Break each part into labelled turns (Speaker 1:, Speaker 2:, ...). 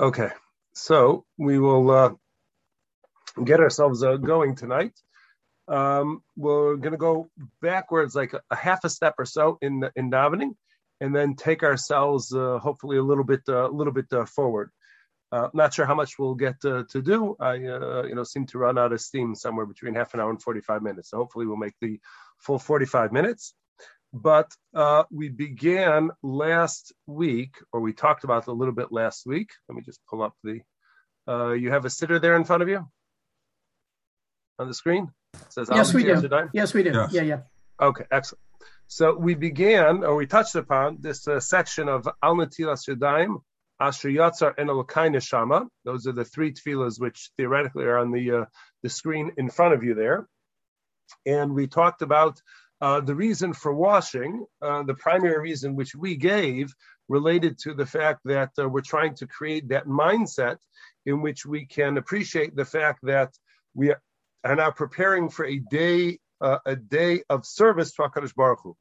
Speaker 1: Okay, so we will uh, get ourselves uh, going tonight. Um, we're going to go backwards like a, half a step or so in in davening, and then take ourselves uh, hopefully a little bit uh, a little bit uh, forward. Uh, not sure how much we'll get to do. I you know seem to run out of steam somewhere between half an hour and 45 minutes. So hopefully we'll make the full 45 minutes but uh, we began last week, or we talked about it a little bit last week. Let me just pull up the. Uh, you have a siddur there in front of you on the screen.
Speaker 2: It says yes, we do. Yes, we do. Yes. Yeah, yeah.
Speaker 1: Okay, excellent. So we began, or we touched upon this uh, section of Al Natilas Yadayim, Asher Yatzar, and Elokai Neshama. Those are the three tefillas which theoretically are on the uh, the screen in front of you there. And we talked about uh, the reason for washing, uh, the primary reason which we gave, related to the fact that uh, we're trying to create that mindset in which we can appreciate the fact that we are now preparing for a day, uh, a day of service to Hakadosh Baruch Hu.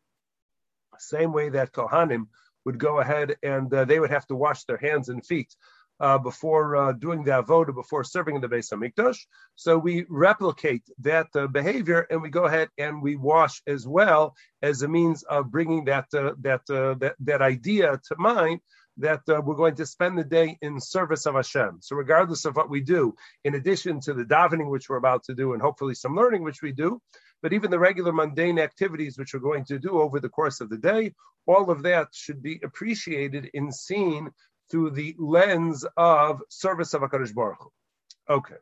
Speaker 1: Same way that Kohanim would go ahead and uh, they would have to wash their hands and feet uh, before uh, doing the avoda, before serving in the Beis Hamikdash. So we replicate that uh, behavior, and we go ahead and we wash as well as a means of bringing that uh, that, uh, that that idea to mind that uh, we're going to spend the day in service of Hashem. So regardless of what we do, in addition to the davening which we're about to do, and hopefully some learning which we do, but even the regular mundane activities which we're going to do over the course of the day, all of that should be appreciated and seen through the lens of service of HaKadosh Baruch Hu. Okay.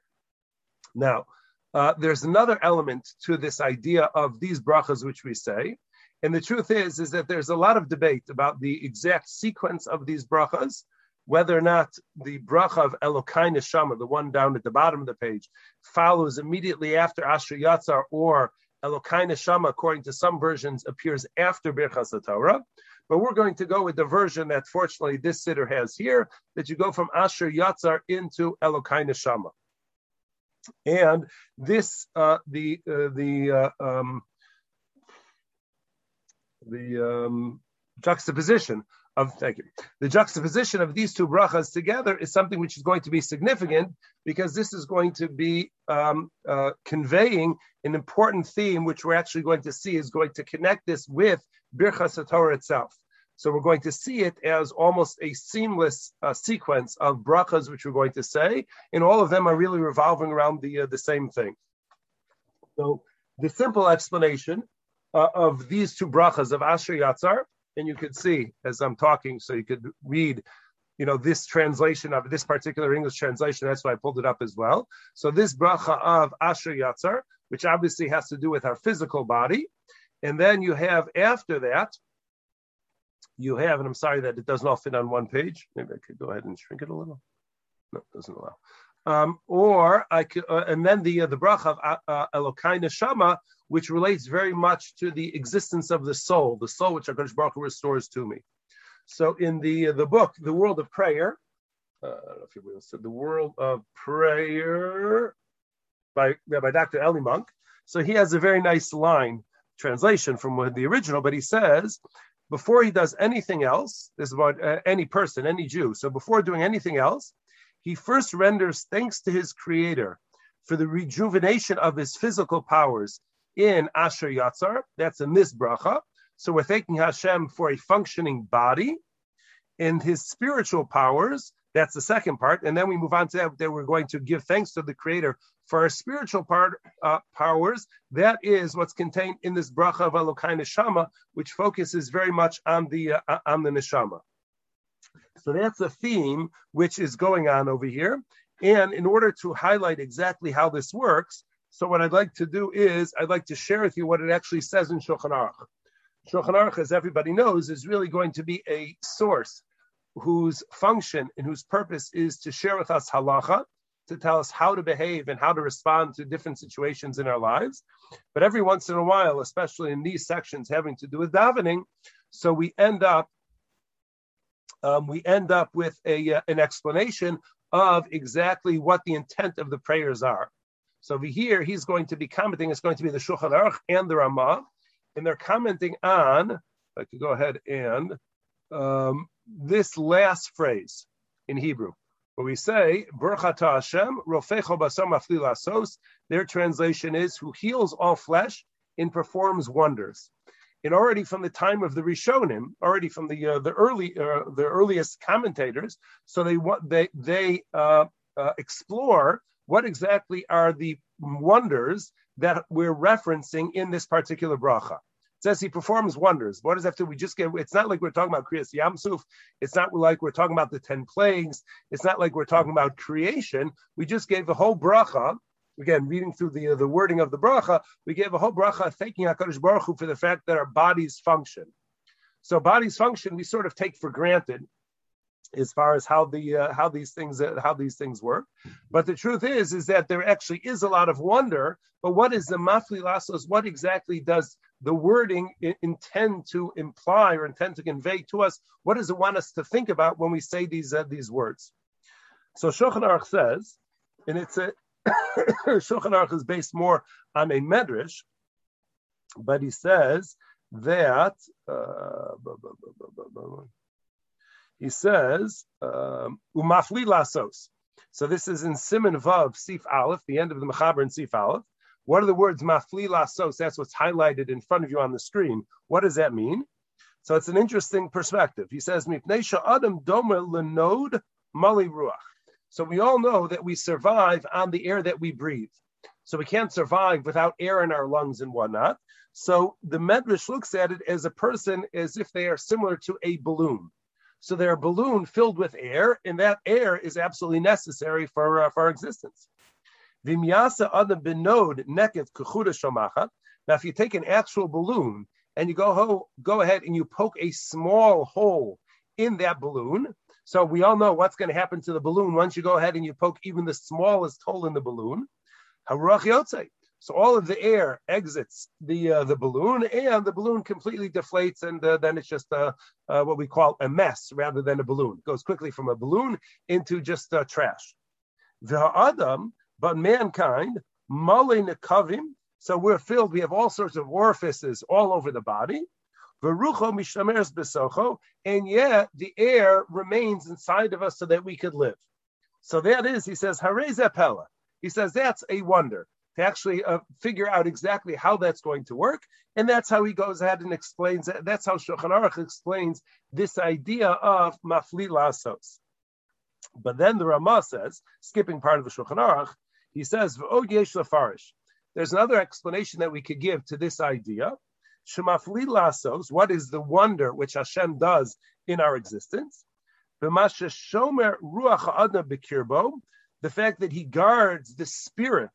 Speaker 1: Now, uh, there's another element to this idea of these brachas which we say, and the truth is, is that there's a lot of debate about the exact sequence of these brachas, whether or not the bracha of Elokai Neshama, the one down at the bottom of the page, follows immediately after Asher Yatzar, or Elokai Neshama, according to some versions, appears after Birchas Torah. But we're going to go with the version that fortunately this siddur has here, that you go from Asher Yatzar into Elokai Neshama. And this, uh, the, uh, the, uh, um, the um, juxtaposition of thank you. The juxtaposition of these two brachas together is something which is going to be significant because this is going to be um, uh, conveying an important theme, which we're actually going to see is going to connect this with Birchas Torah itself. So we're going to see it as almost a seamless uh, sequence of brachas, which we're going to say, and all of them are really revolving around the uh, the same thing. So the simple explanation uh, of these two brachas of Asher Yatzar, and you could see as I'm talking, so you could read, you know, this translation of this particular English translation. That's why I pulled it up as well. So this bracha of Asher Yatzar, which obviously has to do with our physical body, and then you have after that, you have, and I'm sorry that it does not all fit on one page. Maybe I could go ahead and shrink it a little. No, it doesn't allow. Um, or I could, uh, and then the uh, the bracha of uh, uh Elokai Neshama, which relates very much to the existence of the soul, the soul which Hakadosh Baruch Hu restores to me. So in the uh, the book, The World of Prayer, uh, I don't know if you will said The World of Prayer by by Dr. Eli Munk. So he has a very nice line translation from the original, but he says before he does anything else, this is about uh, any person, any Jew. So before doing anything else, he first renders thanks to his creator for the rejuvenation of his physical powers in Asher Yatzar. That's in this bracha. So we're thanking Hashem for a functioning body and his spiritual powers. That's the second part. And then we move on to that, that we're going to give thanks to the creator for our spiritual part uh, powers, that is what's contained in this bracha of Elokai Neshama, which focuses very much on the uh, on the neshama. So that's a theme which is going on over here. And in order to highlight exactly how this works, so what I'd like to do is I'd like to share with you what it actually says in Shulchan Aruch. Shulchan Aruch, as everybody knows, is really going to be a source whose function and whose purpose is to share with us halacha, to tell us how to behave and how to respond to different situations in our lives. But every once in a while, especially in these sections having to do with davening, so we end up um, we end up with a uh, an explanation of exactly what the intent of the prayers are. So over here, he's going to be commenting. It's going to be the Shulchan Aruch and the Ramah, and they're commenting on. I could go ahead and um, this last phrase in Hebrew But we say, Hashem, Rofecho Basam Lasos, their translation is, who heals all flesh and performs wonders. And already from the time of the Rishonim, already from the uh, the early uh, the earliest commentators, so they they they uh, uh, explore what exactly are the wonders that we're referencing in this particular bracha. It says he performs wonders. What that do? We just get. It's not like we're talking about Kriyas Yamsuf. It's not like we're talking about the ten plagues. It's not like we're talking about creation. We just gave a whole bracha. Again, reading through the uh, the wording of the bracha, we gave a whole bracha thanking Hakadosh Baruch Hu for the fact that our bodies function. So bodies function, we sort of take for granted as far as how the uh, how these things uh, how these things work. But the truth is is that there actually is a lot of wonder. But what is the mafli lasos? What exactly does the wording intend to imply or intend to convey to us? What does it want us to think about when we say these uh, these words? So Shulchan Aruch says, and it's a Shulchan Aruch is based more on a medrash, but he says that. Uh, he says, um, umafli lasos. So this is in Simon Vav, Sif Aleph, the end of the Mechaber in Sif Aleph. What are the words mafli lasos? That's what's highlighted in front of you on the screen. What does that mean? So it's an interesting perspective. He says, Mipnesha Adam Domer Lenod Mali Ruach. So we all know that we survive on the air that we breathe. So we can't survive without air in our lungs and whatnot. So the Medrash looks at it as a person as if they are similar to a balloon. So they're a balloon filled with air, and that air is absolutely necessary for, uh, for our existence. Now, if you take an actual balloon and you go ho- go ahead and you poke a small hole in that balloon, so we all know what's going to happen to the balloon once you go ahead and you poke even the smallest hole in the balloon. So all of the air exits the uh, the balloon, and the balloon completely deflates, and uh, then it's just uh, uh what we call a mess rather than a balloon. It goes quickly from a balloon into just uh, trash. The Adam, but mankind, male nekavim. So we're filled. We have all sorts of orifices all over the body. And yet the air remains inside of us so that we could live. So that is, he says. He says that's a wonder to actually uh, figure out exactly how that's going to work. And that's how he goes ahead and explains. That's how Shulchan Aruch explains this idea of mafli lasos. But then the Ramah says, skipping part of the Shulchan Aruch, he says, yesh There's another explanation that we could give to this idea. Shemafli lasos, what is the wonder which Hashem does in our existence? The fact that he guards the spirit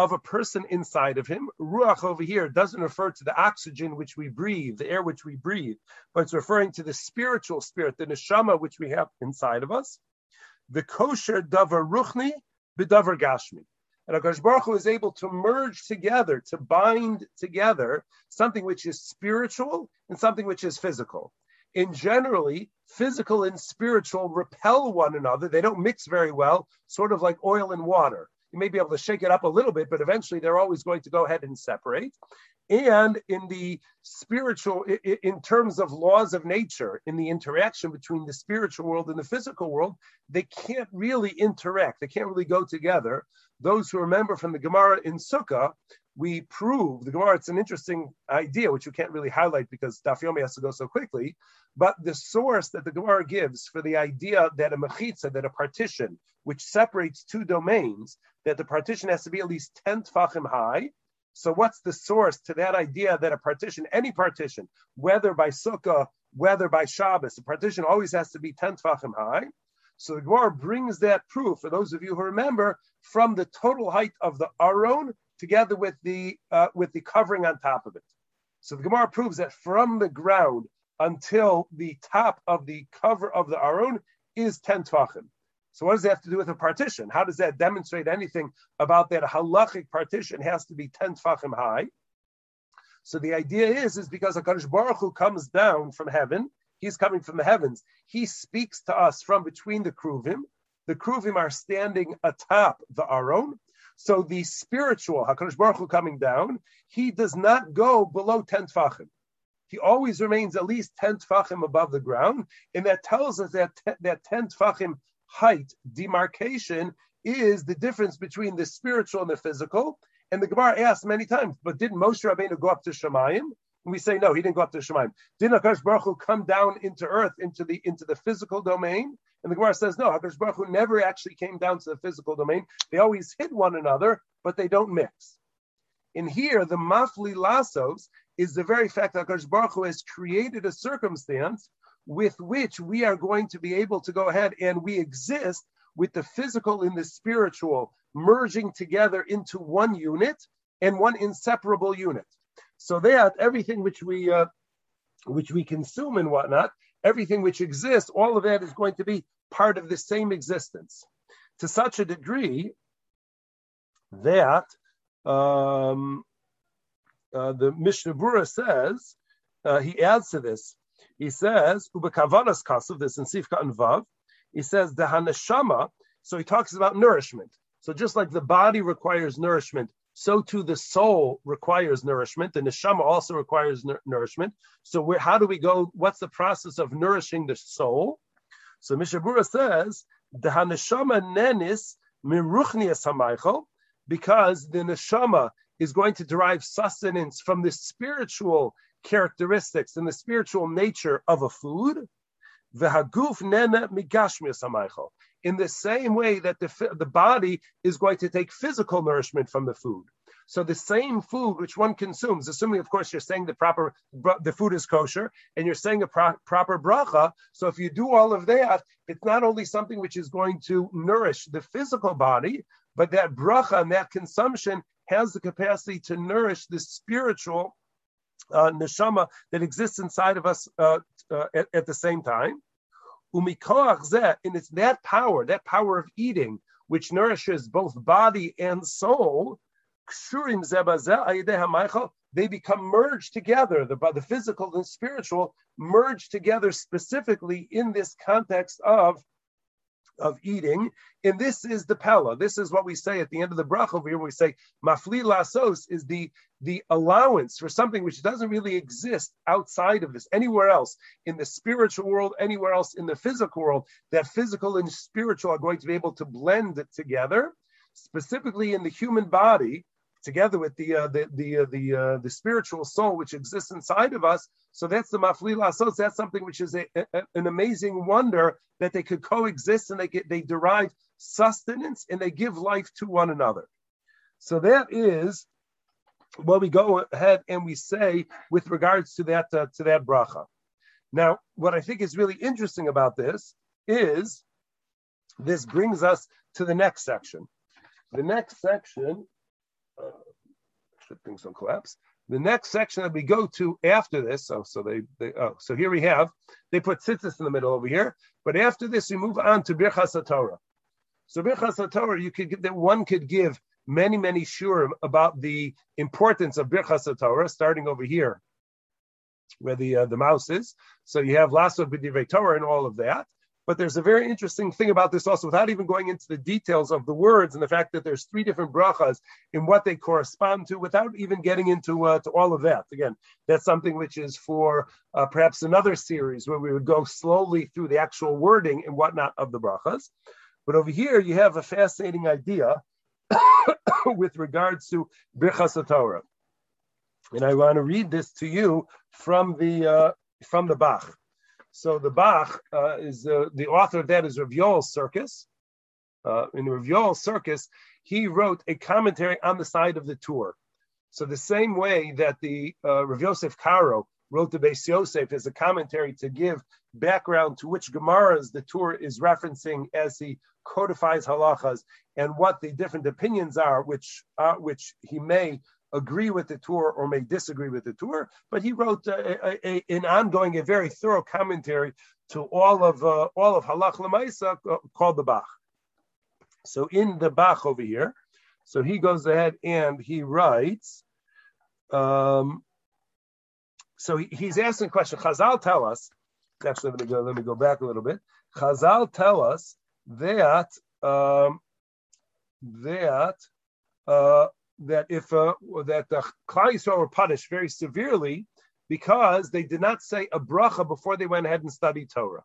Speaker 1: of a person inside of him. Ruach over here doesn't refer to the oxygen which we breathe, the air which we breathe, but it's referring to the spiritual spirit, the neshama which we have inside of us. The kosher davar ruchni b'davar gashmi. And Akash Baruch Hu is able to merge together, to bind together something which is spiritual and something which is physical. In generally, physical and spiritual repel one another. They don't mix very well, sort of like oil and water you may be able to shake it up a little bit, but eventually they're always going to go ahead and separate. And in the spiritual, in terms of laws of nature, in the interaction between the spiritual world and the physical world, they can't really interact. They can't really go together. Those who remember from the Gemara in Sukkah, we prove the Gemara. It's an interesting idea, which you can't really highlight because Daf Yomi has to go so quickly. But the source that the Gemara gives for the idea that a mechitza, that a partition which separates two domains, that the partition has to be at least 10 tfachim high. So what's the source to that idea that a partition, any partition, whether by sukkah, whether by Shabbos, the partition always has to be 10 tfachim high. So the Gemara brings that proof, for those of you who remember, from the total height of the Aron together with the uh, with the covering on top of it. So the Gemara proves that from the ground until the top of the cover of the Aron is 10 tfachim. So what does that have to do with a partition? How does that demonstrate anything about that halachic partition has to be 10 tfachim high? So the idea is, is because HaKadosh Baruch Hu comes down from heaven, he's coming from the heavens, he speaks to us from between the kruvim. The kruvim are standing atop the Aron, so the spiritual Hakadosh Baruch Hu coming down, he does not go below ten tfachim. He always remains at least ten tfachim above the ground, and that tells us that that ten tfachim height demarcation is the difference between the spiritual and the physical. And the Gemara asked many times, but didn't Moshe Rabbeinu go up to Shemayim? And we say no, he didn't go up to Shemayim. Didn't Hakadosh Baruch Hu come down into earth, into the into the physical domain? And the Gemara says no, Hakadosh Baruch Hu never actually came down to the physical domain. They always hit one another, but they don't mix. In here, the mafli lasos is the very fact that Hakadosh Baruch Hu has created a circumstance with which we are going to be able to go ahead and we exist with the physical and the spiritual merging together into one unit and one inseparable unit. So that everything which we uh, which we consume and whatnot, everything which exists, all of that is going to be part of the same existence. To such a degree that um, uh, the Mishnah Berurah says, uh, he adds to this, he says, Ubekavanas Kasav, this in Sifka and Vav, he says, the Hanashama, so he talks about nourishment. So just like the body requires nourishment, so too the soul requires nourishment. The neshama also requires nourishment. So how do we go? What's the process of nourishing the soul? So Mishnah Berurah says, the haneshama nenis miruchnias hamaychel, because the neshama is going to derive sustenance from the spiritual characteristics and the spiritual nature of a food. V'haguf nena migashmias hamaychel in the same way that the, the body is going to take physical nourishment from the food. So the same food which one consumes, assuming of course you're saying the proper the food is kosher and you're saying a pro- proper bracha. So if you do all of that, it's not only something which is going to nourish the physical body, but that bracha and that consumption has the capacity to nourish the spiritual uh, neshama that exists inside of us uh, uh, at, at the same time. Umikoach and it's that power, that power of eating, which nourishes both body and soul, they become merged together, the, the physical and spiritual merged together specifically in this context of of eating. And this is the pella. This is what we say at the end of the bracha over here. We say mafli lasos is the the allowance for something which doesn't really exist outside of this anywhere else in the spiritual world, anywhere else in the physical world. That physical and spiritual are going to be able to blend together, specifically in the human body together with the uh, the the uh, the, uh, the spiritual soul which exists inside of us. So that's the mafli lasos. That's something which is a, a, an amazing wonder that they could coexist and they get they derive sustenance and they give life to one another. So that is what we go ahead and we say with regards to that uh, to that bracha. Now, what I think is really interesting about this is this brings us to the next section. The next section should things don't collapse. The next section that we go to after this, oh, so they, they oh, so here we have, they put tzitzis in the middle over here, but after this we move on to Birchas Torah. So Birchas Torah, you could that one could give many many shurim about the importance of Birchas Torah, starting over here where the uh, the mouse is. So you have Lasso B'divrei Torah and all of that. But there's a very interesting thing about this also, without even going into the details of the words and the fact that there's three different brachas in what they correspond to, without even getting into uh, to all of that. Again, that's something which is for uh, perhaps another series where we would go slowly through the actual wording and whatnot of the brachas. But over here, you have a fascinating idea with regards to Birchas Torah. And I want to read this to you from the uh, from the Bach. So the Bach uh, is uh, the author of that is Rav Yoel Sirkis. Uh, in Rav Yoel Sirkis, he wrote a commentary on the side of the Tur. So the same way that the uh, Rav Yosef Karo wrote the Beis Yosef as a commentary to give background to which Gemaras the Tur is referencing as he codifies halachas and what the different opinions are, which uh, which he may agree with the Tur or may disagree with the Tur, but he wrote a, a, an ongoing, a very thorough commentary to all of uh, all of Halach Lemaisa uh, called the Bach. So in the Bach over here, so he goes ahead and he writes. Um, so he, he's asking a question. Chazal tell us. Actually, let me go. Let me go back a little bit. Chazal tell us that um, that uh, that if uh, that the Klal Yisrael were punished very severely because they did not say a bracha before they went ahead and studied Torah.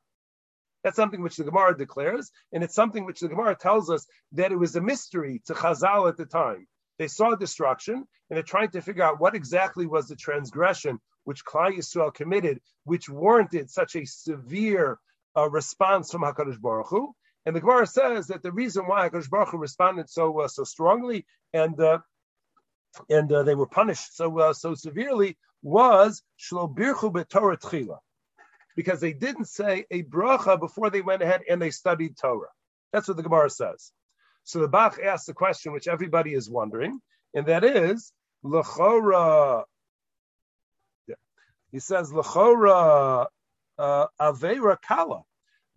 Speaker 1: That's something which the Gemara declares, and it's something which the Gemara tells us that it was a mystery to Chazal at the time. They saw destruction, and they're trying to figure out what exactly was the transgression which Klal Yisrael committed, which warranted such a severe uh, response from Hakadosh Baruch Hu. And the Gemara says that the reason why Hakadosh Baruch Hu responded so uh, so strongly and uh, and uh, they were punished so uh, so severely was shlo birchu b'torah tchila, because they didn't say a bracha before they went ahead and they studied Torah. That's what the Gemara says. So the Bach asks the question which everybody is wondering, and that is lechora. He says lechora uh, avera kala,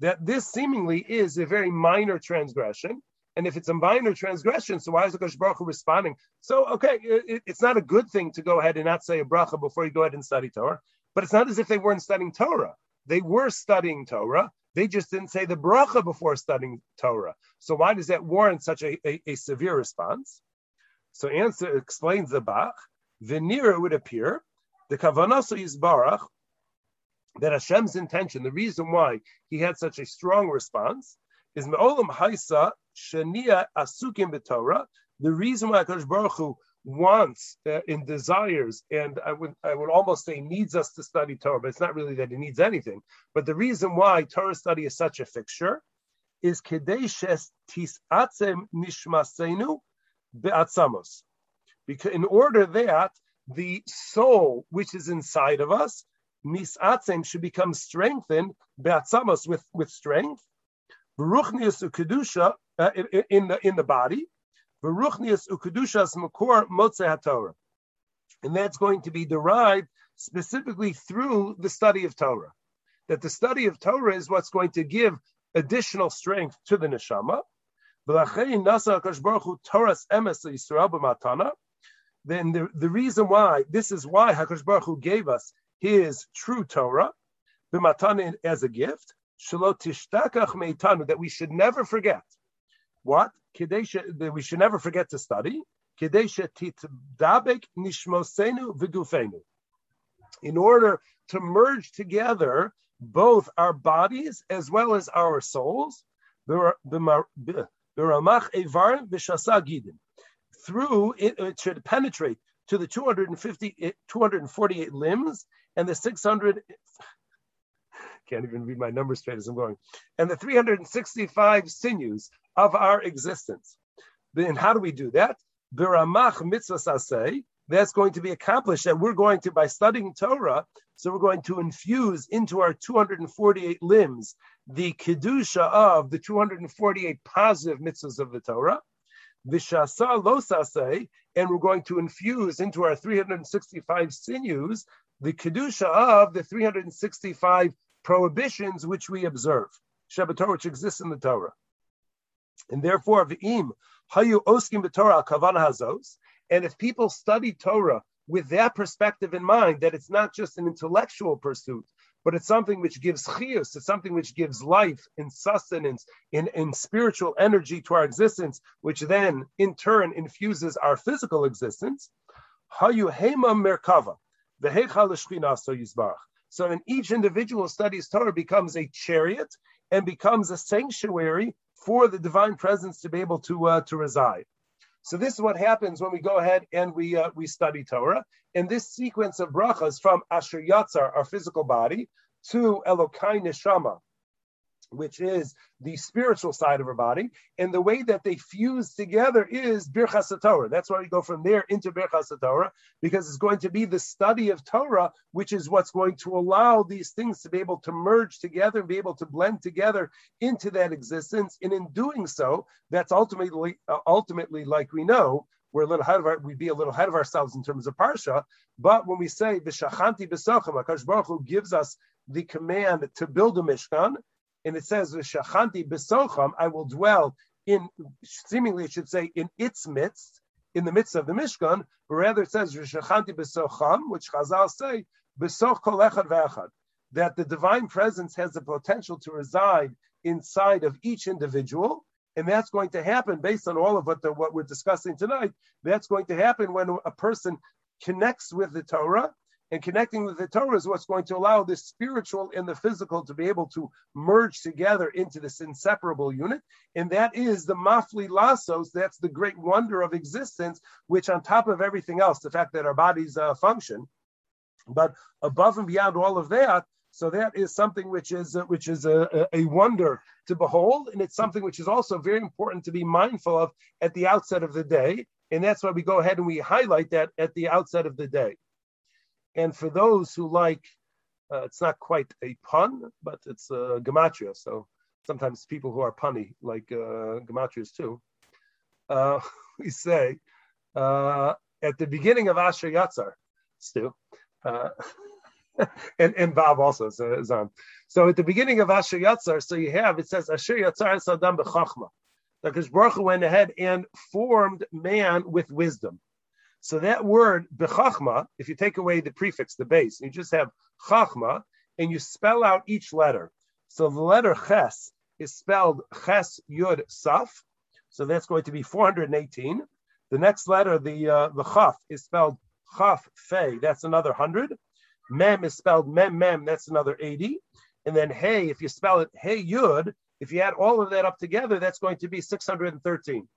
Speaker 1: that this seemingly is a very minor transgression. And if it's a minor transgression, so why is the Kosh Baruch responding? So, okay, it, it's not a good thing to go ahead and not say a bracha before you go ahead and study Torah, but it's not as if they weren't studying Torah. They were studying Torah. They just didn't say the bracha before studying Torah. So why does that warrant such a, a, a severe response? So answer explains the Bach. Venira would appear the Kavanaso Yisbarach that Hashem's intention, the reason why he had such a strong response, is Me'olam Haisa Shania Asukim B'Torah. The reason why Hakadosh Baruch Hu wants uh, and desires, and I would I would almost say needs us to study Torah, but it's not really that he needs anything. But the reason why Torah study is such a fixture is Kedeshes Tisatzem Nishmasenu Be'atzamos. Because in order that the soul which is inside of us misatzim should become strengthened be'atzamos with with strength. Beruchnius ukedusha uh, in the in the body. Beruchnius ukedushas makor motze Torah, and that's going to be derived specifically through the study of Torah. That the study of Torah is what's going to give additional strength to the neshama. Then the, the reason why this is why Hakadosh Baruch Hu gave us his true Torah, b'matanin as a gift, that we should never forget. What? That we should never forget to study. In order to merge together both our bodies as well as our souls. Through it, it should penetrate to the 250, 248 limbs and the 600 can't even read my numbers straight as I'm going, and the 365 sinews of our existence. Then how do we do that? Biramach mitzvah say that's going to be accomplished that we're going to by studying Torah. So we're going to infuse into our 248 limbs the kedusha of the 248 positive mitzvahs of the Torah. Vishasa losase, and we're going to infuse into our 365 sinews the kedusha of the 365 prohibitions which we observe, Shabbat Torah, which exists in the Torah. And therefore, v'im hayu oskim b'Torah kavana hazos. And if people study Torah with that perspective in mind, that it's not just an intellectual pursuit, but it's something which gives chius, it's something which gives life and sustenance in, in spiritual energy to our existence, which then in turn infuses our physical existence. Hayu hema merkava. So in each individual studies Torah becomes a chariot and becomes a sanctuary for the divine presence to be able to uh, to reside. So this is what happens when we go ahead and we uh, we study Torah. And this sequence of brachas from Asher Yatzar, our physical body, to Elokai Neshama, which is the spiritual side of our body, and the way that they fuse together is Birchas Torah. That's why we go from there into Birchas Torah, because it's going to be the study of Torah, which is what's going to allow these things to be able to merge together and be able to blend together into that existence. And in doing so, that's ultimately, uh, ultimately, like we know, we're a little ahead of our, we'd be a little ahead of ourselves in terms of parsha. But when we say v'shachanti b'sochem, Akash Baruch Hu gives us the command to build a mishkan, and it says "Shachanti besocham," I will dwell in. Seemingly, it should say in its midst, in the midst of the Mishkan. But rather, it says "Shachanti besocham," which Chazal say besoch kol echad ve'echad, that the divine presence has the potential to reside inside of each individual. And that's going to happen based on all of what, the, what we're discussing tonight. That's going to happen when a person connects with the Torah And connecting with the Torah is what's going to allow the spiritual and the physical to be able to merge together into this inseparable unit. And that is the mafli lasos. That's the great wonder of existence, which on top of everything else, the fact that our bodies uh, function, but above and beyond all of that, so that is something which is uh, which is a, a wonder to behold, and it's something which is also very important to be mindful of at the outset of the day. And that's why we go ahead and we highlight that at the outset of the day. And for those who like, uh, it's not quite a pun, but it's a uh, gematria. So sometimes people who are punny like uh, gematrias too. Uh, we say uh, at the beginning of Asher Yatzar, Stu, uh, and, and Bob also is on. So at the beginning of Asher Yatzar, so you have, it says Asher Yatzar Sadam B'chachma. Because Baruch went ahead and formed man with wisdom. So that word bechachma, if you take away the prefix, the base, you just have chachma, and you spell out each letter. So the letter ches is spelled ches yud saf. So that's going to be 418. The next letter, the uh, the chaf, is spelled chaf fe. That's another hundred. Mem is spelled mem mem. That's another 80. And then hey, if you spell it hey yud, if you add all of that up together, that's going to be 613.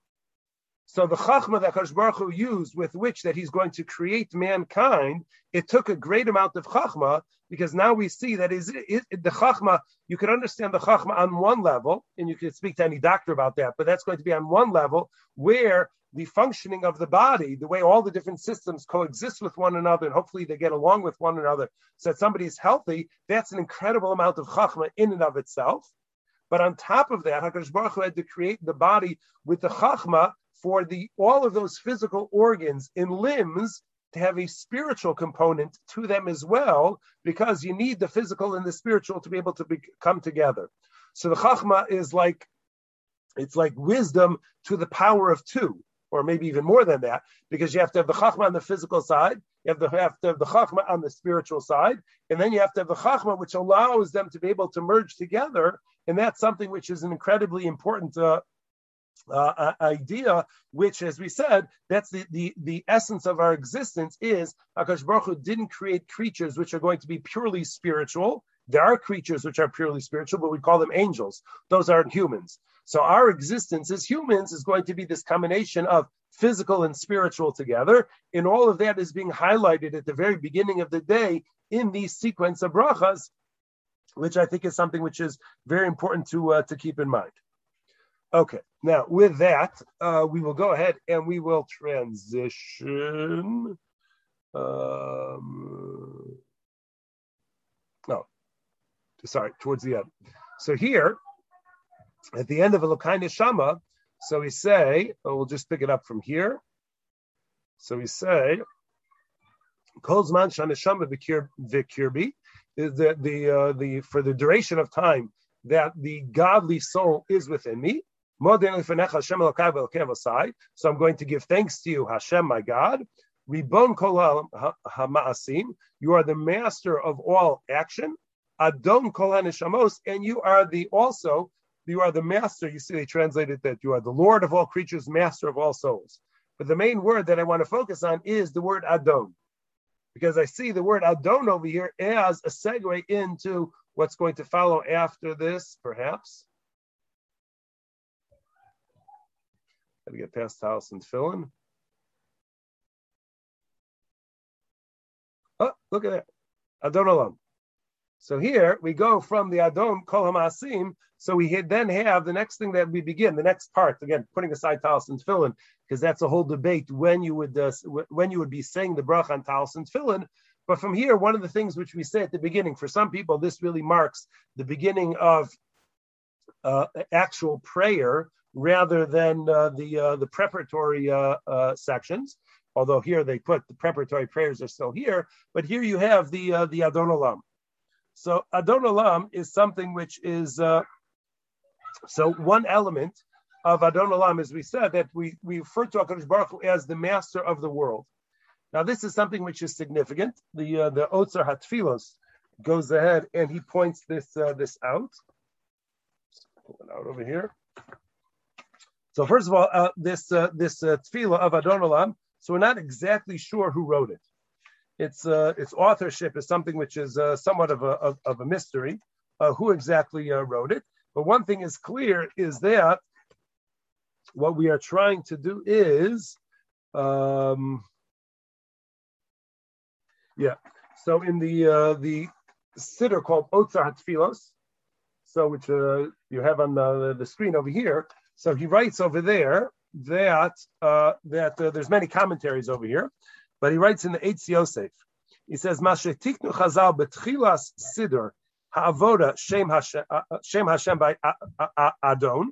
Speaker 1: So the chachma that Kadosh Baruch Hu used with which that he's going to create mankind, it took a great amount of chachma because now we see that is it, the chachma. You can understand the chachma on one level, and you can speak to any doctor about that. But that's going to be on one level where the functioning of the body, the way all the different systems coexist with one another, and hopefully they get along with one another, so that somebody is healthy. That's an incredible amount of chachma in and of itself. But on top of that, Hakadosh Baruch Hu had to create the body with the chachma for the all of those physical organs and limbs to have a spiritual component to them as well, because you need the physical and the spiritual to be able to be, come together. So the chachma is like it's like wisdom to the power of two, or maybe even more than that, because you have to have the chachma on the physical side, you have to have, to have the chachma on the spiritual side, and then you have to have the chachma, which allows them to be able to merge together, and that's something which is an incredibly important uh, uh, idea, which, as we said, that's the, the, the essence of our existence is Akash Baruch Hu didn't create creatures which are going to be purely spiritual. There are creatures which are purely spiritual, but we call them angels. Those aren't humans. So our existence as humans is going to be this combination of physical and spiritual together. And all of that is being highlighted at the very beginning of the day in these sequence of brachas, which I think is something which is very important to, uh, to keep in mind. Okay, now with that, uh, we will go ahead and we will transition. Um, no, sorry, towards the end. So here, at the end of Elokai Neshama, so we say, oh, we'll just pick it up from here. So we say, Kolzman Shaneshama Vikirbi, the the uh, the for the duration of time that the godly soul is within me. So I'm going to give thanks to you, Hashem, my God. Ribon kol ha'ma'asim. You are the master of all action. Adon kol ha'neshamos. And you are the also, you are the master. You see, they translated that you are the Lord of all creatures, master of all souls. But the main word that I want to focus on is the word Adon. Because I see the word Adon over here as a segue into what's going to follow after this, perhaps. Got to get past the house and fill in. Oh, look at that. Adon Olam. So here we go from the Adon Kol Hamasim. So we then have the next thing that we begin, the next part, again, putting aside Talis and Tefillin, because that's a whole debate when you would uh, when you would be saying the brach on Talis and Tefillin. But from here, one of the things which we say at the beginning, for some people, this really marks the beginning of uh, actual prayer rather than uh, the uh, the preparatory uh, uh, sections. Although here they put the preparatory prayers are still here, but here you have the uh, the Adon Olam. So Adon Olam is something which is so one element of Adon Olam, as we said, that we, we refer to HaKadosh Baruch Hu as the master of the world. Now, this is something which is significant. The uh, the Otzar Hatfilos goes ahead and he points this uh, this out. Out over here. So first of all, uh, this uh, this uh, tefillah of Adon Olam, so we're not exactly sure who wrote it. its uh, its authorship is something which is uh, somewhat of a of, of a mystery. Uh, who exactly uh, wrote it? But one thing is clear is that what we are trying to do is, um, yeah. So in the the siddur called Otzar Hatfilos, so which uh, you have on the, the screen over here. So he writes over there that uh, that uh, there's many commentaries over here, but he writes in the Eitz Yosef. He says, "Mashetiknu Chazal betchilas siddur ha'avoda shem Hashem, uh, uh, shem Hashem by Adon."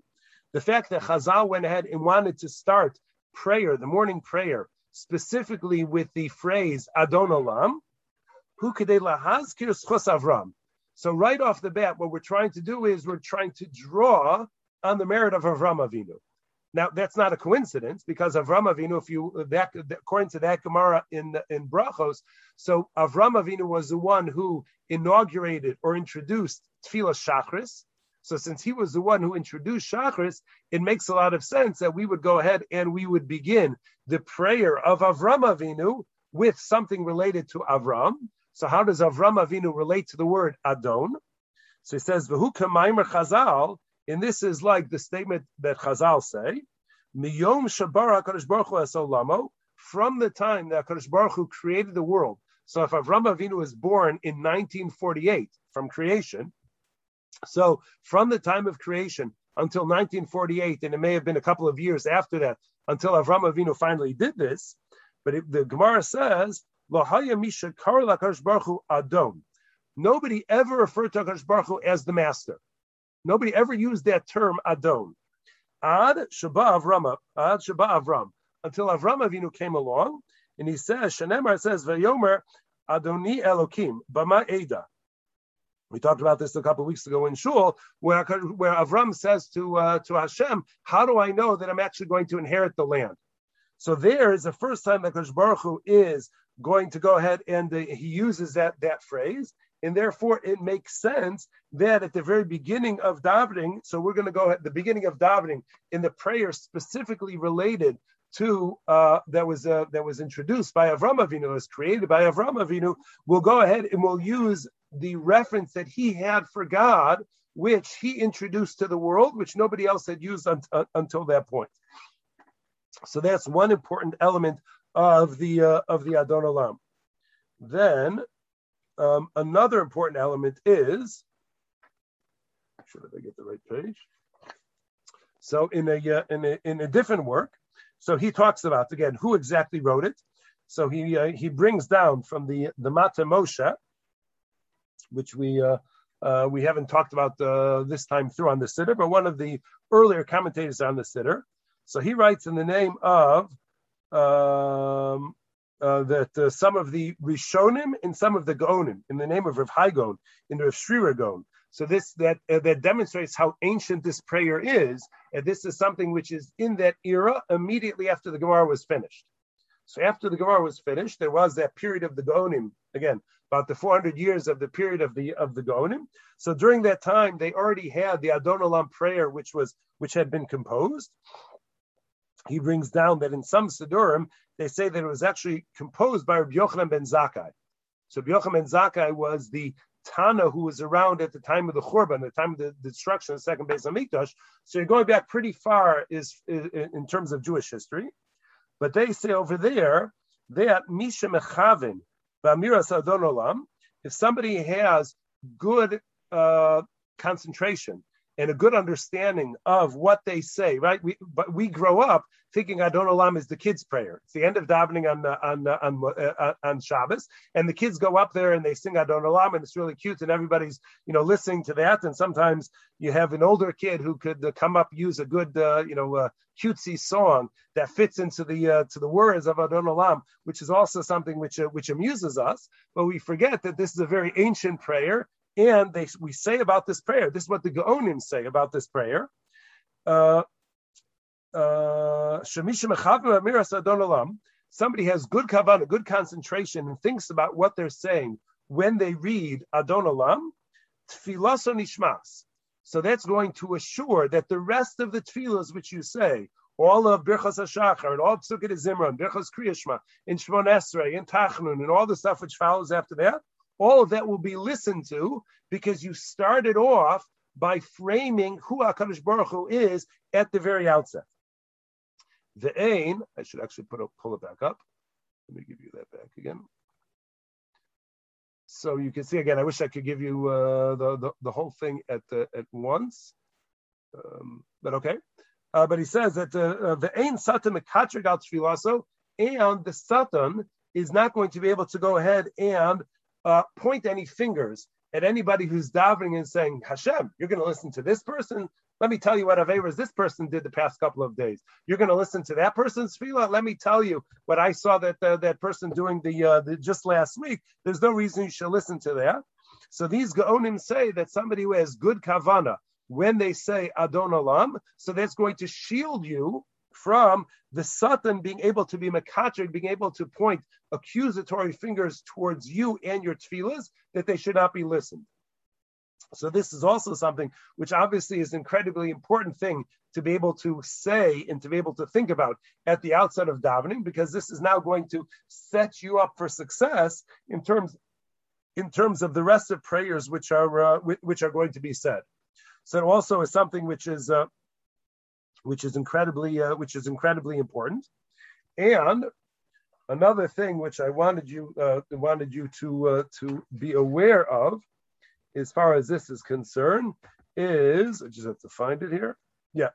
Speaker 1: The fact that Chazal went ahead and wanted to start prayer, the morning prayer, specifically with the phrase Adon Olam, who could lahazkir schos Avram. So right off the bat, what we're trying to do is we're trying to draw on the merit of Avram Avinu. Now that's not a coincidence because Avram Avinu, if you that according to that Gemara in in Brachos, so Avram Avinu was the one who inaugurated or introduced Tefillah Shachris. So since he was the one who introduced Shachris, it makes a lot of sense that we would go ahead and we would begin the prayer of Avram Avinu with something related to Avram. So how does Avram Avinu relate to the word Adon? So he says, "V'hu kamaymer Chazal." And this is like the statement that Chazal say, Miyom Shabara Kadosh Baruch Hu from the time that Kadosh Baruch Hu created the world. So if Avram Avinu was born in 1948 from creation, so from the time of creation until 1948, and it may have been a couple of years after that until Avram Avinu finally did this, but it, the Gemara says, Nobody ever referred to Hakadosh Baruch Hu as the master. Nobody ever used that term Adon. Ad Shaba Avram, Ad Avram, until Avram Avinu came along, and he says, Shanemar says, Vayomer Adoni Elokim, Bama Eda. We talked about this a couple of weeks ago in Shul, where, where Avram says to uh, to Hashem, "How do I know that I'm actually going to inherit the land?" So there is the first time that Baruch Hu is going to go ahead and uh, he uses that that phrase, and therefore it makes sense that at the very beginning of davening, so we're going to go at the beginning of davening in the prayer specifically related to uh, that was uh, that was introduced by Avram Avinu, was created by Avram Avinu. We'll go ahead and we'll use the reference that he had for God, which he introduced to the world, which nobody else had used un- until that point. So that's one important element of the uh, of the Adon Olam. Then um, another important element is, should I get the right page? So in a, uh, in a in a different work, so he talks about again who exactly wrote it. So he uh, he brings down from the the Mata Moshe, which we uh, uh, we haven't talked about uh, this time through on the Siddur, but one of the earlier commentators on the Siddur. So he writes in the name of um, uh, that uh, some of the Rishonim and some of the Gaonim, in the name of Rav Hai Gaon, in the Rav Shrira Gaon. So this that uh, that demonstrates how ancient this prayer is, and this is something which is in that era immediately after the Gemara was finished. So after the Gemara was finished, there was that period of the Gaonim again, about the 400 years of the period of the of the Gaonim. So during that time, they already had the Adon Olam prayer, which was which had been composed he brings down that in some Siddurim, they say that it was actually composed by Rabbi Yochanan ben Zakkai. So Rabbi Yochanan ben Zakkai was the Tana who was around at the time of the Churban, the time of the, destruction of the second Beis Hamikdash. So you're going back pretty far is, in terms of Jewish history. But they say over there that Misha Mechavin Bamiras Adon Olam, if somebody has good uh, concentration and a good understanding of what they say, right? We, but we grow up thinking Adon Olam is the kids' prayer. It's the end of davening on on on uh, on Shabbos, and the kids go up there and they sing Adon Olam, and it's really cute, and everybody's you know listening to that. And sometimes you have an older kid who could come up use a good uh, you know uh, cutesy song that fits into the uh, to the words of Adon Olam, which is also something which uh, which amuses us. But we forget that this is a very ancient prayer and they, we say about this prayer, this is what the Gaonim say about this prayer. Uh, uh, somebody has good kavanah, good concentration, and thinks about what they're saying when they read Adon Olam, tfilaso nishmas. So that's going to assure that the rest of the tefillas which you say, all of Birchas HaShachar, and all Psukkot Zimran, Birchas Kriyashma, in Shmon Esrei, in Tachnun, and all the stuff which follows after that, all of that will be listened to because you started off by framing who HaKadosh Baruch Hu is at the very outset. The ain, I should actually put a, pull it back up. Let me give you that back again. So you can see again. I wish I could give you uh, the, the, the whole thing at uh, at once, um, but okay. Uh, but he says that uh, uh, the ain satan mekatrig al tfilaso, and the satan is not going to be able to go ahead and uh, point any fingers at anybody who's davening and saying, Hashem, you're going to listen to this person. Let me tell you what Averas this person did the past couple of days. You're going to listen to that person's tefillah. Let me tell you what I saw that uh, that person doing the, uh, the just last week. There's no reason you should listen to that. So these Gaonim say that somebody who has good kavana, when they say Adon Olam, so that's going to shield you from the Satan being able to be Makatrik, being able to point accusatory fingers towards you and your tefillahs, that they should not be listened. So this is also something which obviously is an incredibly important thing to be able to say and to be able to think about at the outset of davening, because this is now going to set you up for success in terms in terms of the rest of prayers which are uh, which are going to be said. So also is something which is uh, which is incredibly uh, which is incredibly important. And another thing which I wanted you uh, wanted you to uh, to be aware of, as far as this is concerned, is I just have to find it here. Yeah.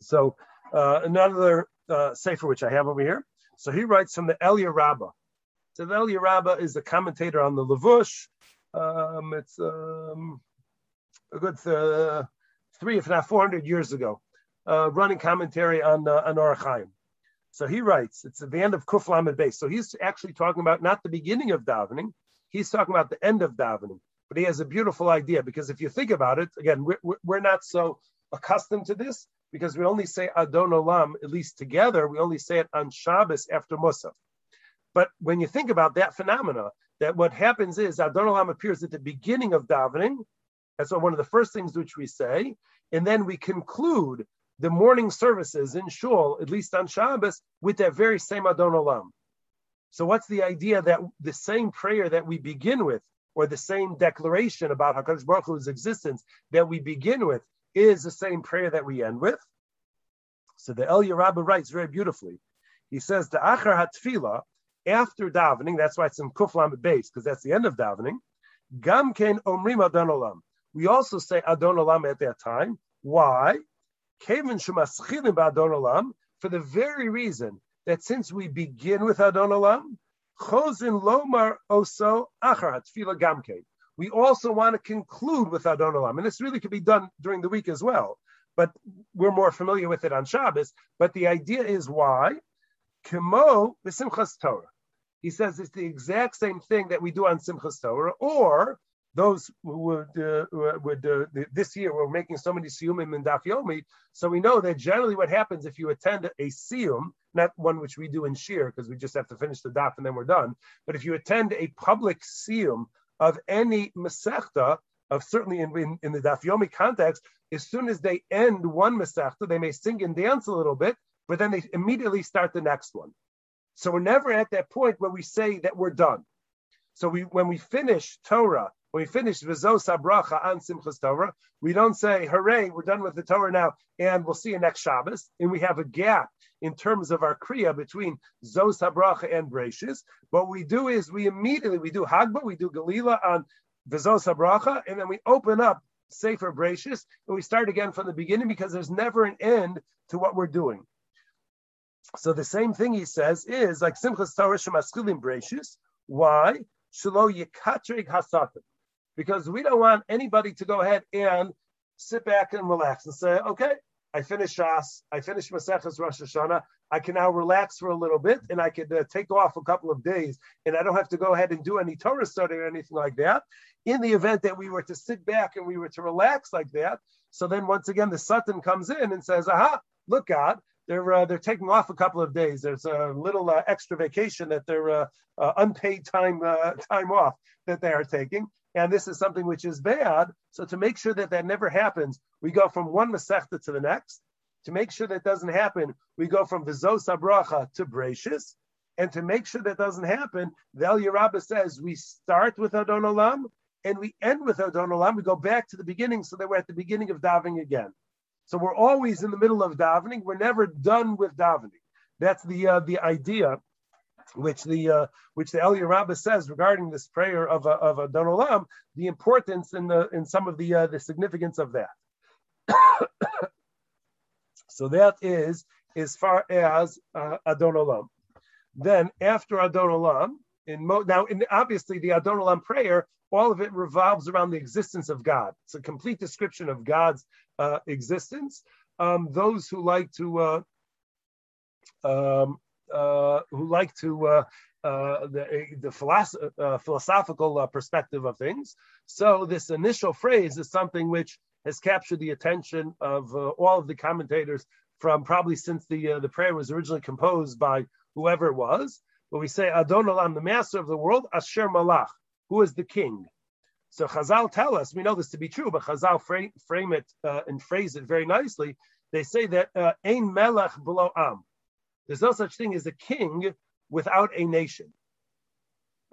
Speaker 1: So uh, another uh, sefer which I have over here. So he writes from the Elia Rabbah. So the Elia Rabbah is a commentator on the Levush. Um, it's um, a good uh, three, if not 400 years ago, uh, running commentary on, uh, on Orach Chaim. So he writes, it's the end of Kuf Lamed Beis. So he's actually talking about not the beginning of davening, he's talking about the end of davening. But he has a beautiful idea because if you think about it, again, we're, we're not so accustomed to this because we only say Adon Olam, at least together, we only say it on Shabbos after Musaf. But when you think about that phenomena, that what happens is Adon Olam appears at the beginning of davening, that's one of the first things which we say. And then we conclude the morning services in Shul, at least on Shabbos, with that very same Adon Olam. So what's the idea that the same prayer that we begin with, or the same declaration about HaKadosh Baruch Hu's existence that we begin with, is the same prayer that we end with? So the El Rabbah writes very beautifully. He says, the Achar HaTfilah, after davening, that's why it's in Kuflam base, because that's the end of davening, Gam Ken Omrim Adon Olam. We also say Adon Olam at that time. Why? For the very reason that since we begin with Adon Olam, Chozin Lomar Oso. We also want to conclude with Adon Olam, and this really could be done during the week as well. But we're more familiar with it on Shabbos. But the idea is why? Kemo b'Simchas Torah. He says it's the exact same thing that we do on Simchas Torah, or those who would, uh, would uh, this year we're making so many siyumim in Daf Yomi, so we know that generally what happens if you attend a siyum, not one which we do in Shir because we just have to finish the daf and then we're done, but if you attend a public siyum of any masechta, of certainly in, in, in the Daf Yomi context, as soon as they end one masechta, they may sing and dance a little bit, but then they immediately start the next one. So we're never at that point where we say that we're done. So we, when we finish Torah when we finish Vizos Abracha on Simchas Torah, we don't say, hooray, we're done with the Torah now, and we'll see you next Shabbos. And we have a gap in terms of our Kriya between Zos Abracha and Bereishis. What we do is we immediately, we do Hagba, we do Galila on Vizos Abracha, and then we open up Sefer Bereishis, and we start again from the beginning because there's never an end to what we're doing. So the same thing he says is like Simchas Torah Shemaschilim Bereishis. Why? Shelo Yikatrig Hasatan because we don't want anybody to go ahead and sit back and relax and say, okay, I finished Shas, I finished Maseches Rosh Hashanah, I can now relax for a little bit and I can uh, take off a couple of days and I don't have to go ahead and do any Torah study or anything like that. In the event that we were to sit back and we were to relax like that, so then once again the Satan comes in and says, aha, look God, they're uh, they're taking off a couple of days. There's a little uh, extra vacation that they're uh, uh unpaid time uh, time off that they are taking, and this is something which is bad. So to make sure that that never happens, we go from one Masechta to the next. To make sure that doesn't happen, we go from Vizos Abracha to Bereishis. And to make sure that doesn't happen, the Elia Rabbah says we start with Adon Olam and we end with Adon Olam. We go back to the beginning so that we're at the beginning of davening again. So we're always in the middle of davening. We're never done with davening. That's the uh, the idea, which the uh, which the Elia Rabbah says regarding this prayer of uh, of Adon Olam, the importance in the in some of the uh, the significance of that. so that is as far as uh, Adon Olam. Then after Adon Olam, in Mo, now in, obviously the Adon Olam prayer all of it revolves around the existence of God. It's a complete description of God's uh, existence. Um, those who like to uh, um, who like to uh, uh, the, the philosoph- uh, philosophical perspective of things. So this initial phrase is something which has captured the attention of all of the commentators from probably since the the prayer was originally composed by whoever it was. But we say Adon Olam, the master of the world, Asher Malach who is the king. So Chazal tell us, we know this to be true, but Chazal frame, frame it uh, and phrase it very nicely. They say that uh, Ein Melech below Am. There's no such thing as a king without a nation.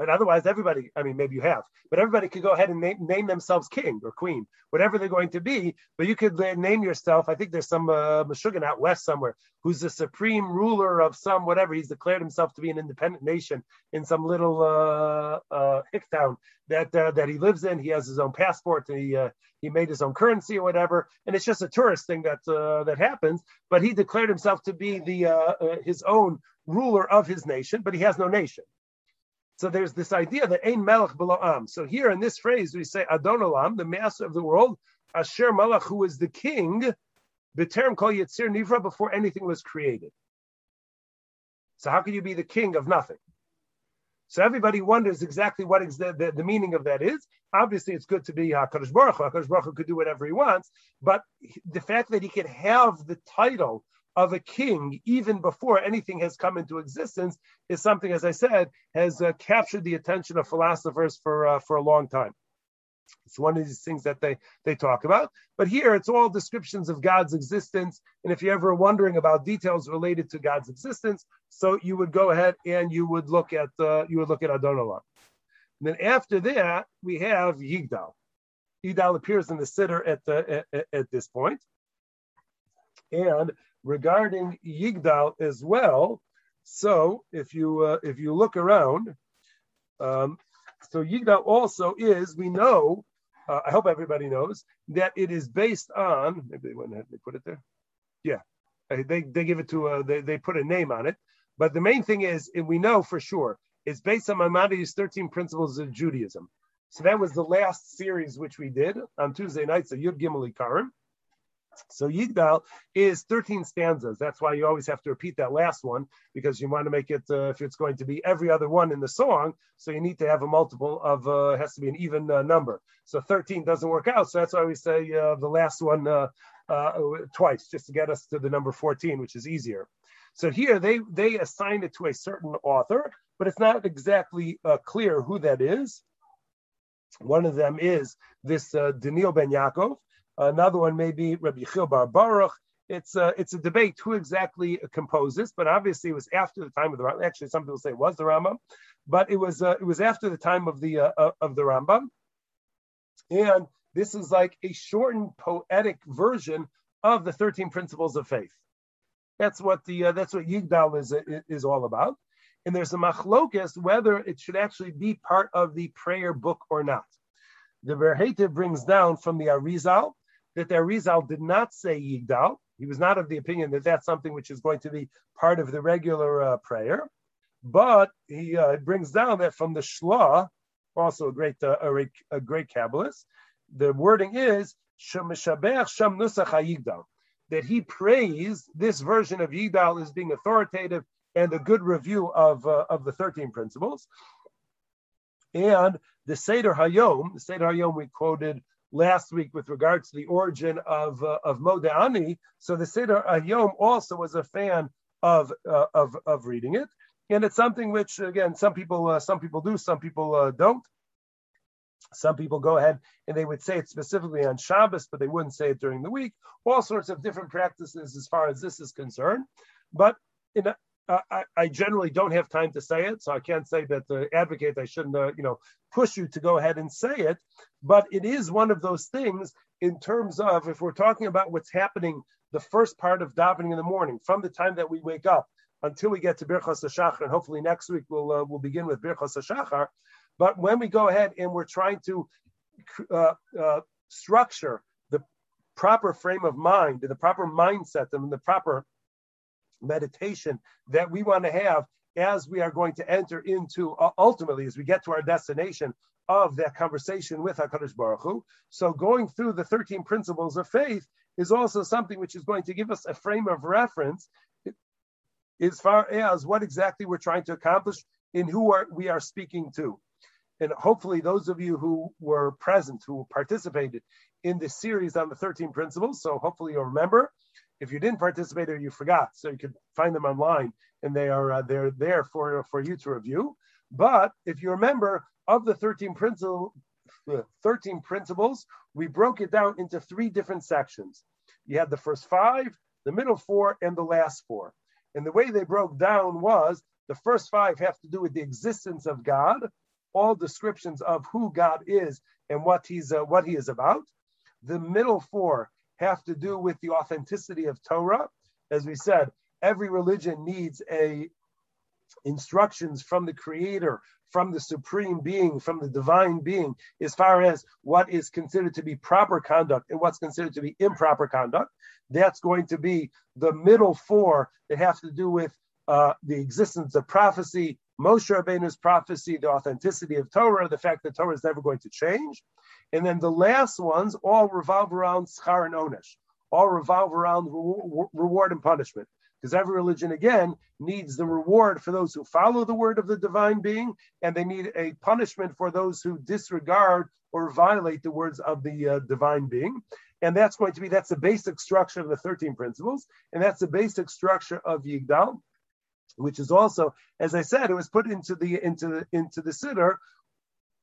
Speaker 1: But otherwise, everybody, I mean, maybe you have, but everybody could go ahead and name, name themselves king or queen, whatever they're going to be. But you could name yourself, I think there's some uh, Meshuggah out west somewhere who's the supreme ruler of some whatever. He's declared himself to be an independent nation in some little uh, uh, hick town that uh, that he lives in. He has his own passport. And he uh, he made his own currency or whatever, and it's just a tourist thing that uh, that happens. But he declared himself to be the uh, uh, his own ruler of his nation, but he has no nation. So there's this idea that Ein Melech below Am. So here in this phrase, we say Adon Olam, the master of the world, Asher Malach, who is the king, B'terem Kol Yitzir Nivra, before anything was created. So how can you be the king of nothing? So everybody wonders exactly what is the, the, the, meaning of that is. Obviously, it's good to be HaKadosh Baruch Hu. HaKadosh Baruch Hu could do whatever he wants, but the fact that he could have the title of a king even before anything has come into existence is something, as I said, has uh, captured the attention of philosophers for uh, for a long time. It's one of these things that they they talk about. But here, it's all descriptions of God's existence. And if you're ever wondering about details related to God's existence, so you would go ahead and you would look at uh, you would look at Adon Olam. And then after that, we have Yigdal. Yigdal appears in the Siddur at, the, at, at this point. And regarding Yigdal as well. So if you uh, if you look around, um, so Yigdal also is we know. Uh, I hope everybody knows that it is based on. Maybe they went ahead and they put it there. Yeah, uh, they they give it to a, they they put a name on it. But the main thing is, we know for sure, it's based on Maimonides' 13 Principles of Judaism. So that was the last series which we did on Tuesday nights of Yud Gimel Ikkarim. So Yigdal is 13 stanzas. That's why you always have to repeat that last one because you want to make it, uh, if it's going to be every other one in the song, so you need to have a multiple of, uh, has to be an even uh, number. So 13 doesn't work out. So that's why we say uh, the last one uh, uh, twice, just to get us to the number 14, which is easier. So here they, they assign it to a certain author, but it's not exactly clear who that is. One of them is this Daniel Ben Yaakov. Another one may be Rabbi Chil Bar Baruch. It's a, it's a debate who exactly composes, but obviously it was after the time of the Rambam. Actually, some people say it was the Rambam, but it was uh, it was after the time of the uh, of the Rambam, and this is like a shortened poetic version of the thirteen principles of faith. That's what the uh, that's what Yigdal is is all about. And there's a machlokas whether it should actually be part of the prayer book or not. The Ba'er Heitev brings down from the Arizal that the Arizal did not say Yigdal. He was not of the opinion that that's something which is going to be part of the regular uh, prayer. But he uh, brings down that from the Shla, also a great uh, a, a, great Kabbalist, the wording is that he praised this version of Yigdal as being authoritative and a good review of uh, of the thirteen principles. And the Seder Hayom, the Seder Hayom we quoted last week with regards to the origin of uh, of Modeh Ani. So the Seder Hayom also was a fan of uh, of of reading it, and it's something which again some people uh, some people do, some people uh, don't. Some people go ahead and they would say it specifically on Shabbos, but they wouldn't say it during the week. All sorts of different practices as far as this is concerned. But in a, I, I, generally don't have time to say it, so I can't say that the advocate I shouldn't, uh, you know, push you to go ahead and say it. But it is one of those things in terms of if we're talking about what's happening the first part of davening in the morning, from the time that we wake up until we get to Birchas HaShachar, and hopefully next week we'll uh, we'll begin with Birchas HaShachar. But when we go ahead and we're trying to uh, uh, structure the proper frame of mind and the proper mindset and the proper meditation that we want to have as we are going to enter into uh, ultimately as we get to our destination of that conversation with Hakadosh Baruch Hu. So going through the 13 principles of faith is also something which is going to give us a frame of reference as far as what exactly we're trying to accomplish in who are, we are speaking to. And hopefully, those of you who were present, who participated in this series on the 13 principles, so hopefully you'll remember. If you didn't participate or you forgot, so you could find them online and they are uh, they're there for, for you to review. But if you remember, of the 13 principles, 13 principles, we broke it down into three different sections. You had the first five, the middle four, and the last four. And the way they broke down was the first five have to do with the existence of God, all descriptions of who God is and what he's uh, what he is about. The middle four have to do with the authenticity of Torah. As we said, every religion needs a instructions from the creator from the supreme being, from the divine being, as far as what is considered to be proper conduct and what's considered to be improper conduct. That's going to be the middle four that have to do with uh, the existence of prophecy, Moshe Rabbeinu's prophecy, the authenticity of Torah, the fact that Torah is never going to change. And then the last ones all revolve around schar and onesh, all revolve around re- reward and punishment. Because every religion again needs the reward for those who follow the word of the divine being and they need a punishment for those who disregard or violate the words of the uh, divine being. And that's going to be that's the basic structure of the 13 principles and that's the basic structure of yigdal which is also as i said it was put into the into the into the siddur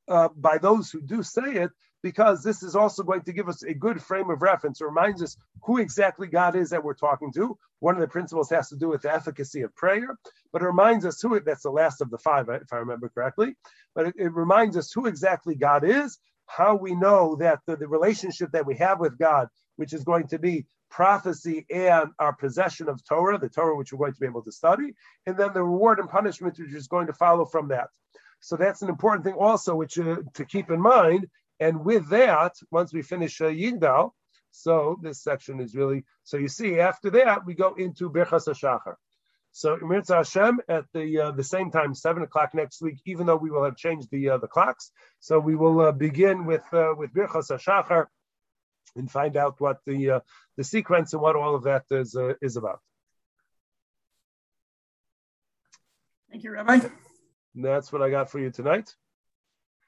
Speaker 1: uh, by those who do say it because this is also going to give us a good frame of reference. It reminds us who exactly God is that we're talking to. One of the principles has to do with the efficacy of prayer, but it reminds us who, that's the last of the five, if I remember correctly, but it, it reminds us who exactly God is, how we know that the, the relationship that we have with God, which is going to be prophecy and our possession of Torah, the Torah which we're going to be able to study, and then the reward and punishment which is going to follow from that. So that's an important thing also, which uh, to keep in mind and with that, once we finish uh, Yigdal, so this section is really, so you see, after that, we go into Birchas HaShachar. So Mirza Hashem at the uh, the same time, seven o'clock next week, even though we will have changed the uh, the clocks. So we will uh, begin with uh, with Birchas HaShachar and find out what the uh, the sequence and what all of that is uh, is about.
Speaker 2: Thank you, Rabbi.
Speaker 1: that's what I got for you tonight.